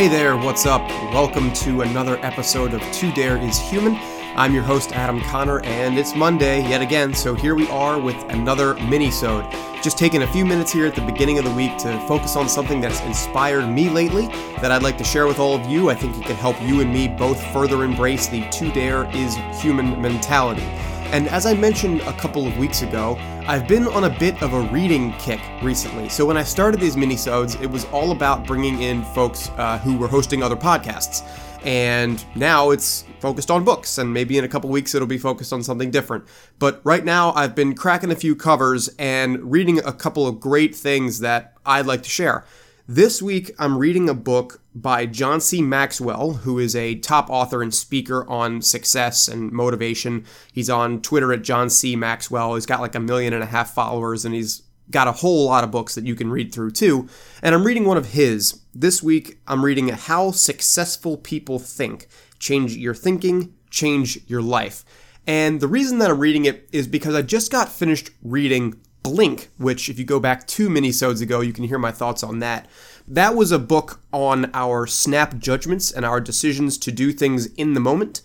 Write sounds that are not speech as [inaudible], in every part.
Hey there, what's up? Welcome to another episode of To Dare is Human. I'm your host, Adam Connor, and it's Monday yet again, so here we are with another mini-sode. Just taking a few minutes here at the beginning of the week to focus on something that's inspired me lately that I'd like to share with all of you. I think it can help you and me both further embrace the To Dare is Human mentality. And as I mentioned a couple of weeks ago, I've been on a bit of a reading kick recently. So when I started these minisodes, it was all about bringing in folks uh, who were hosting other podcasts. And now it's focused on books, and maybe in a couple weeks it'll be focused on something different. But right now, I've been cracking a few covers and reading a couple of great things that I'd like to share. This week, I'm reading a book by John C. Maxwell, who is a top author and speaker on success and motivation. He's on Twitter at John C. Maxwell. He's got like a million and a half followers, and he's got a whole lot of books that you can read through too. And I'm reading one of his. This week, I'm reading How Successful People Think Change Your Thinking, Change Your Life. And the reason that I'm reading it is because I just got finished reading Blink, which, if you go back two minisodes ago, you can hear my thoughts on that. That was a book on our snap judgments and our decisions to do things in the moment.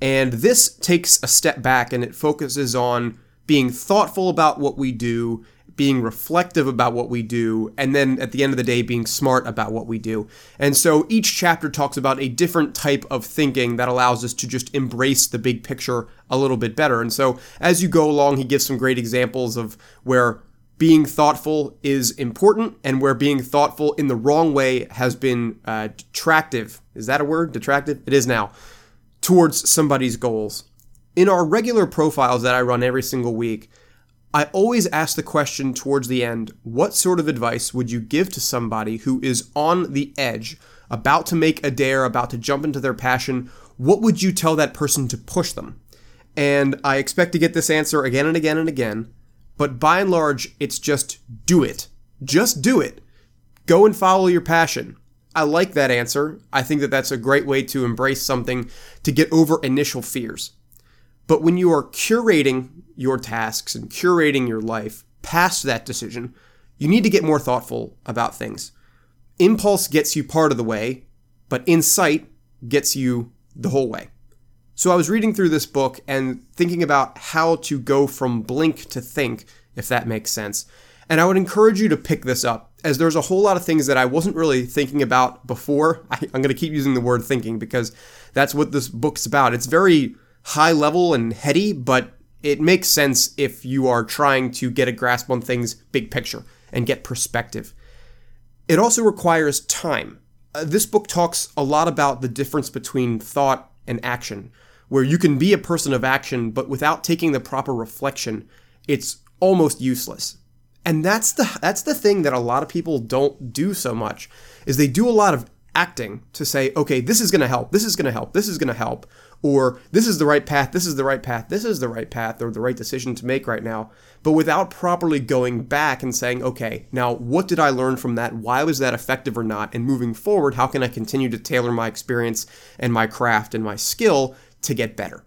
And this takes a step back and it focuses on being thoughtful about what we do being reflective about what we do, and then at the end of the day, being smart about what we do. And so each chapter talks about a different type of thinking that allows us to just embrace the big picture a little bit better. And so as you go along, he gives some great examples of where being thoughtful is important and where being thoughtful in the wrong way has been uh, detractive. Is that a word? Detractive? It is now. Towards somebody's goals. In our regular profiles that I run every single week, I always ask the question towards the end what sort of advice would you give to somebody who is on the edge, about to make a dare, about to jump into their passion? What would you tell that person to push them? And I expect to get this answer again and again and again, but by and large, it's just do it. Just do it. Go and follow your passion. I like that answer. I think that that's a great way to embrace something to get over initial fears. But when you are curating your tasks and curating your life past that decision, you need to get more thoughtful about things. Impulse gets you part of the way, but insight gets you the whole way. So I was reading through this book and thinking about how to go from blink to think, if that makes sense. And I would encourage you to pick this up, as there's a whole lot of things that I wasn't really thinking about before. [laughs] I, am going to keep using the word thinking because that's what this book's about. It's very high level and heady, but it makes sense if you are trying to get a grasp on things big picture and get perspective. It also requires time. Uh, this book talks a lot about the difference between thought and action, where you can be a person of action, but without taking the proper reflection, it's almost useless. And that's the that's the thing that a lot of people don't do so much is they do a lot of acting to say, okay, this is going to help, this is going to help, this is going to help, or this is the right path, this is the right path, this is the right path, or the right decision to make right now, but without properly going back and saying, okay, now what did I learn from that? Why was that effective or not? And moving forward, how can I continue to tailor my experience and my craft and my skill to get better?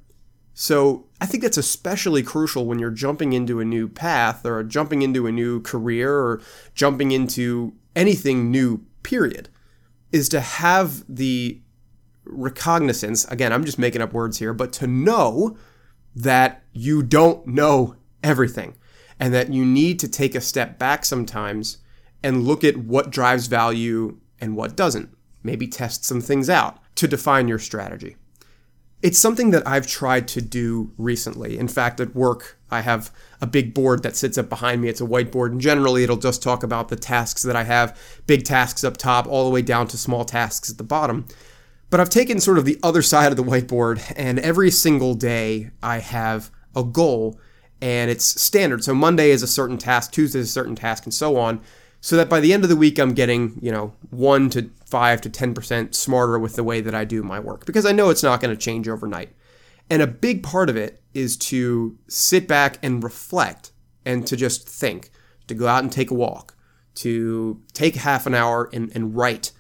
So I think that's especially crucial when you're jumping into a new path or jumping into a new career or jumping into anything new, period, is to have the recognizance, again, I'm just making up words here, but to know that you don't know everything and that you need to take a step back sometimes and look at what drives value and what doesn't. Maybe test some things out to define your strategy. It's something that I've tried to do recently. In fact, at work, I have a big board that sits up behind me. It's a whiteboard, and generally, it'll just talk about the tasks that I have big tasks up top, all the way down to small tasks at the bottom. But I've taken sort of the other side of the whiteboard, and every single day I have a goal, and it's standard. So Monday is a certain task, Tuesday is a certain task, and so on. So that by the end of the week, I'm getting, you know, 1 to 5 to 10% smarter with the way that I do my work because I know it's not going to change overnight. And a big part of it is to sit back and reflect and to just think, to go out and take a walk, to take half an hour and, and write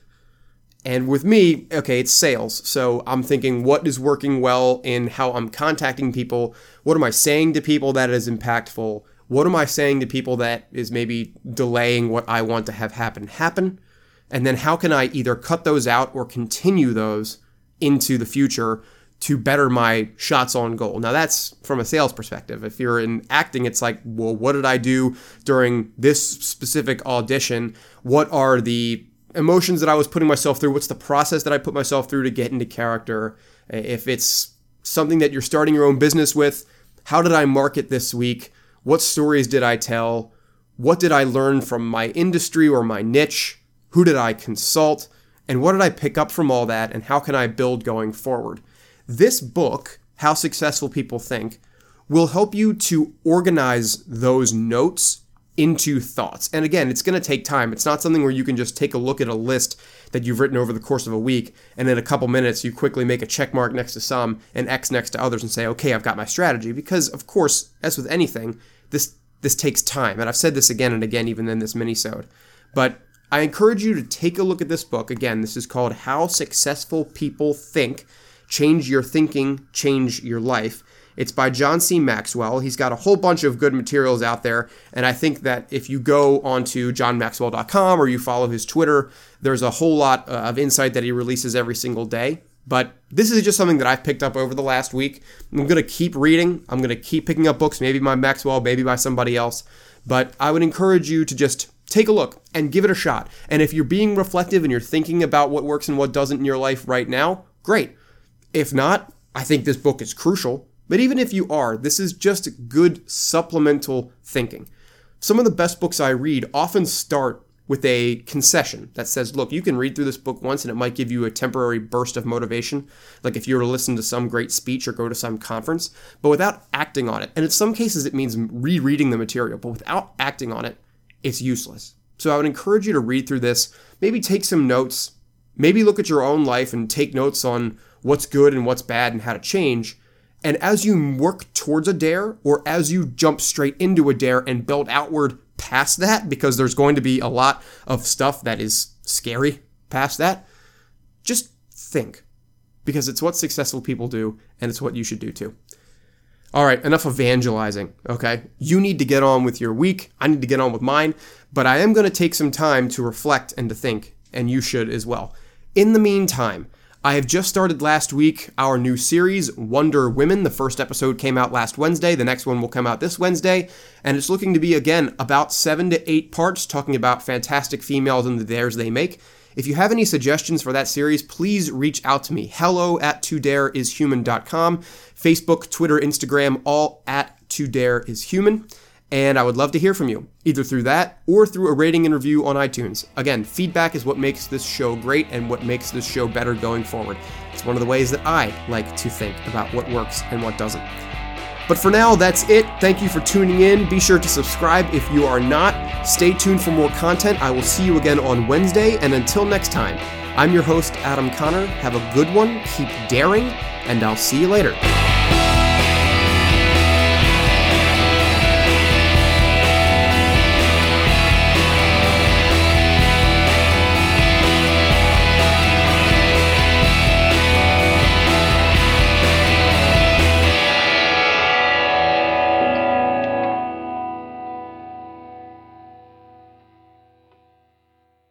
and with me, okay, it's sales. So I'm thinking what is working well in how I'm contacting people. What am I saying to people that is impactful? What am I saying to people that is maybe delaying what I want to have happen happen? And then how can I either cut those out or continue those into the future to better my shots on goal. Now that's from a sales perspective. If you're in acting, it's like, well, what did I do during this specific audition? What are the emotions that I was putting myself through? What's the process that I put myself through to get into character? If it's something that you're starting your own business with, how did I market this week? What stories did I tell? What did I learn from my industry or my niche? Who did I consult? And what did I pick up from all that? And how can I build going forward? This book, How Successful People Think, will help you to organize those notes into thoughts. And again, it's going to take time. It's not something where you can just take a look at a list that you've written over the course of a week and in a couple minutes you quickly make a check mark next to some and X next to others and say, "Okay, I've got my strategy." Because of course, as with anything, this this takes time. And I've said this again and again even in this minisode. But I encourage you to take a look at this book. Again, this is called How Successful People Think Change Your Thinking, Change Your Life. It's by John C. Maxwell. He's got a whole bunch of good materials out there. And I think that if you go onto johnmaxwell.com or you follow his Twitter, there's a whole lot uh, of insight that he releases every single day. But this is just something that I've picked up over the last week. I'm going to keep reading. I'm going to keep picking up books, maybe by Maxwell, maybe by somebody else. But I would encourage you to just take a look and give it a shot. And if you're being reflective and you're thinking about what works and what doesn't in your life right now, great. If not, I think this book is crucial. But even if you are, this is just good supplemental thinking. Some of the best books I read often start with a concession that says, look, you can read through this book once and it might give you a temporary burst of motivation, like if you were to listen to some great speech or go to some conference, but without acting on it. And in some cases, it means rereading the material, but without acting on it, it's useless. So I would encourage you to read through this, maybe take some notes, maybe look at your own life and take notes on what's good and what's bad and how to change. And as you work towards a dare, or as you jump straight into a dare and build outward past that, because there's going to be a lot of stuff that is scary past that, just think. Because it's what successful people do, and it's what you should do too. All right, enough evangelizing, okay? You need to get on with your week. I need to get on with mine, but I am going to take some time to reflect and to think, and you should as well. In the meantime, I have just started last week our new series, Wonder Women. The first episode came out last Wednesday. The next one will come out this Wednesday. And it's looking to be, again, about seven to eight parts, talking about fantastic females and the dares they make. If you have any suggestions for that series, please reach out to me. Hello at todareishuman.com. Facebook, Twitter, Instagram, all at todareishuman and I would love to hear from you, either through that or through a rating and review on iTunes. Again, feedback is what makes this show great and what makes this show better going forward. It's one of the ways that I like to think about what works and what doesn't. But for now, that's it. Thank you for tuning in. Be sure to subscribe if you are not. Stay tuned for more content. I will see you again on Wednesday, and until next time, I'm your host, Adam Connor. Have a good one, keep daring, and I'll see you later.